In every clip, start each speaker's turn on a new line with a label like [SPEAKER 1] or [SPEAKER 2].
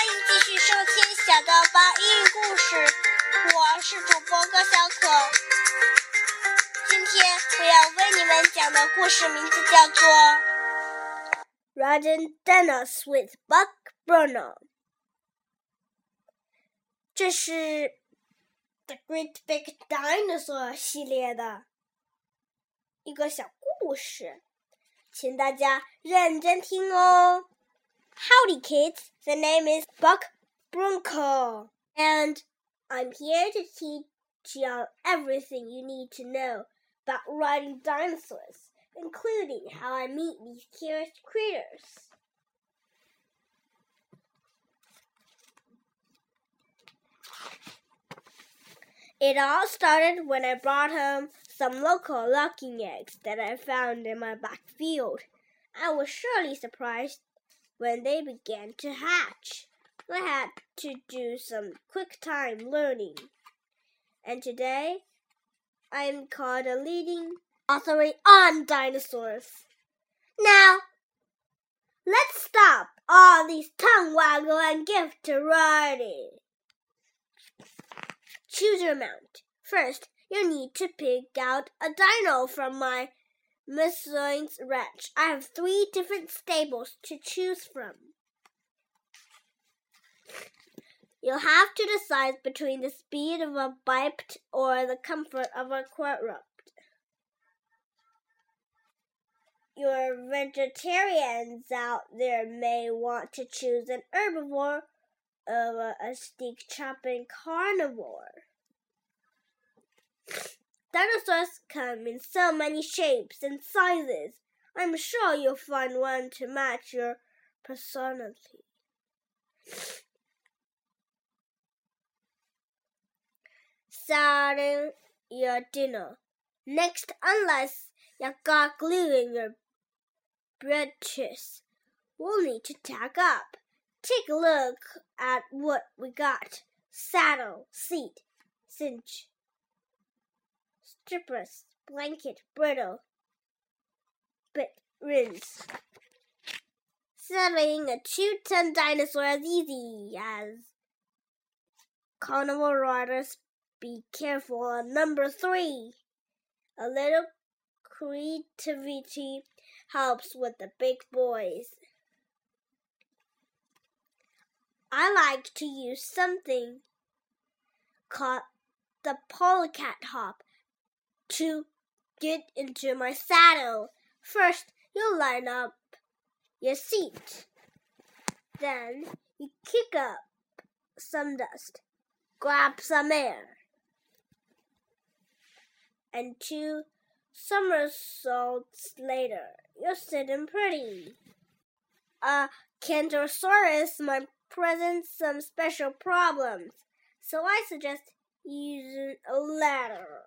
[SPEAKER 1] 欢迎继续收听小豆包英语故事，我是主播高小可。今天我要为你们讲的故事名字叫做《Riding Dinosaurs with Buck Bruno》。这是《The Great Big Dinosaur》系列的一个小故事，请大家认真听哦。Howdy, kids! The name is Buck Bronco, and I'm here to teach you everything you need to know about riding dinosaurs, including how I meet these curious critters. It all started when I brought home some local locking eggs that I found in my back field. I was surely surprised when they began to hatch. I had to do some quick time learning. And today, I am called a leading authority on dinosaurs. Now, let's stop all these tongue waggle and give to riding. Choose your mount. First, you need to pick out a dino from my Miss Zoin's ranch. I have three different stables to choose from. You'll have to decide between the speed of a biped or the comfort of a quadruped. Your vegetarians out there may want to choose an herbivore over a steak chopping carnivore. Dinosaurs come in so many shapes and sizes. I'm sure you'll find one to match your personality. Starting your dinner. Next, unless you got glue in your breeches, we'll need to tack up. Take a look at what we got. Saddle, seat, cinch, strippers, blanket, brittle, bit, rinse. Settling a two-ton dinosaur as easy as carnival riders. Be careful on number three. A little creativity helps with the big boys. I like to use something called the polecat hop to get into my saddle. First, you line up your seat. Then, you kick up some dust, grab some air, and two somersaults later, you're sitting pretty. A Cantosaurus might present some special problems, so I suggest using a ladder.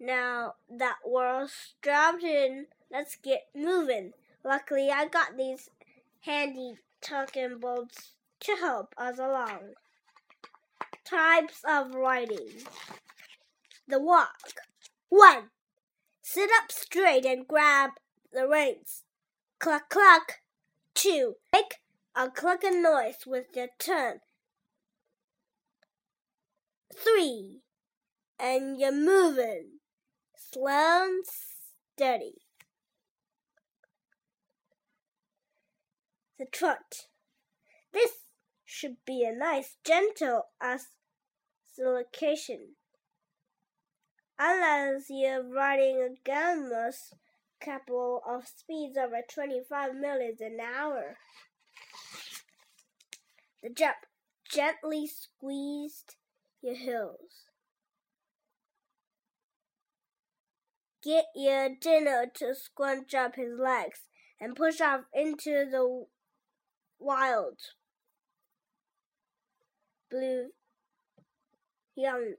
[SPEAKER 1] Now that we're strapped in, let's get moving. Luckily, I got these handy tucking bolts to help us along. Types of riding. The walk. 1. Sit up straight and grab the reins. Cluck cluck. 2. Make a clucking noise with your tongue. 3. And you're moving slow and steady. The trot. This should be a nice, gentle acceleration. Unless you're riding a gamut couple of speeds over 25 miles an hour. The jump gently squeezed your heels. Get your dinner to scrunch up his legs and push off into the wild blue yonder.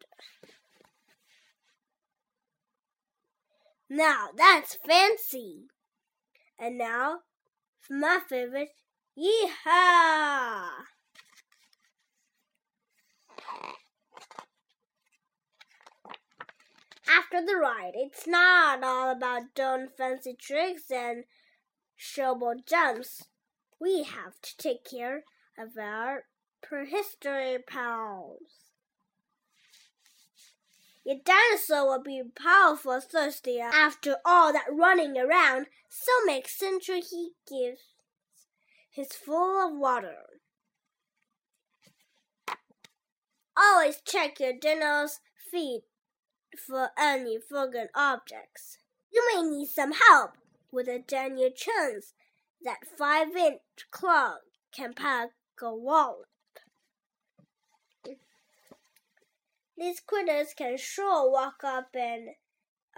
[SPEAKER 1] Now that's fancy. And now for my favorite, yeehaw! After the ride, it's not all about doing fancy tricks and shovel jumps, we have to take care of our prehistory pals. Your dinosaur will be powerful thirsty after all that running around, so make sure he gives his full of water. Always check your dino's feet for any broken objects. You may need some help with a Deinonychus that five inch claw can pack a wallop. These critters can sure walk up and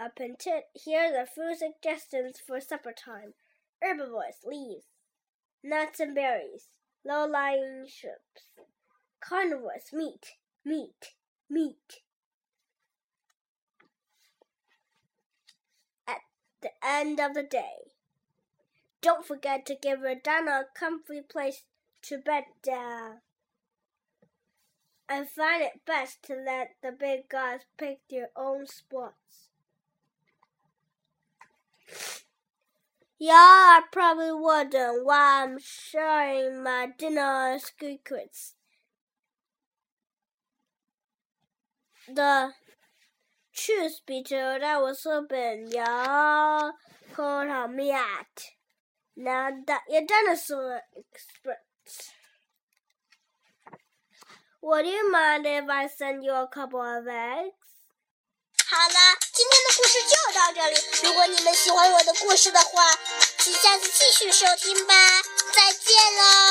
[SPEAKER 1] up and hear the food suggestions for supper time. Herbivores, leaves, nuts and berries, low-lying shrubs. Carnivores, meat, meat, meat. At the end of the day, don't forget to give your a comfy place to bed down. I find it best to let the big guys pick their own spots. Y'all are probably wondering why I'm sharing my dinner secrets. The truth be told, I was hoping y'all could help me out. Now that you're dinosaur experts. Would you mind if I send you a couple of eggs?
[SPEAKER 2] 好了，今天的故事就到这里。如果你们喜欢我的故事的话，请下次继续收听吧。再见喽！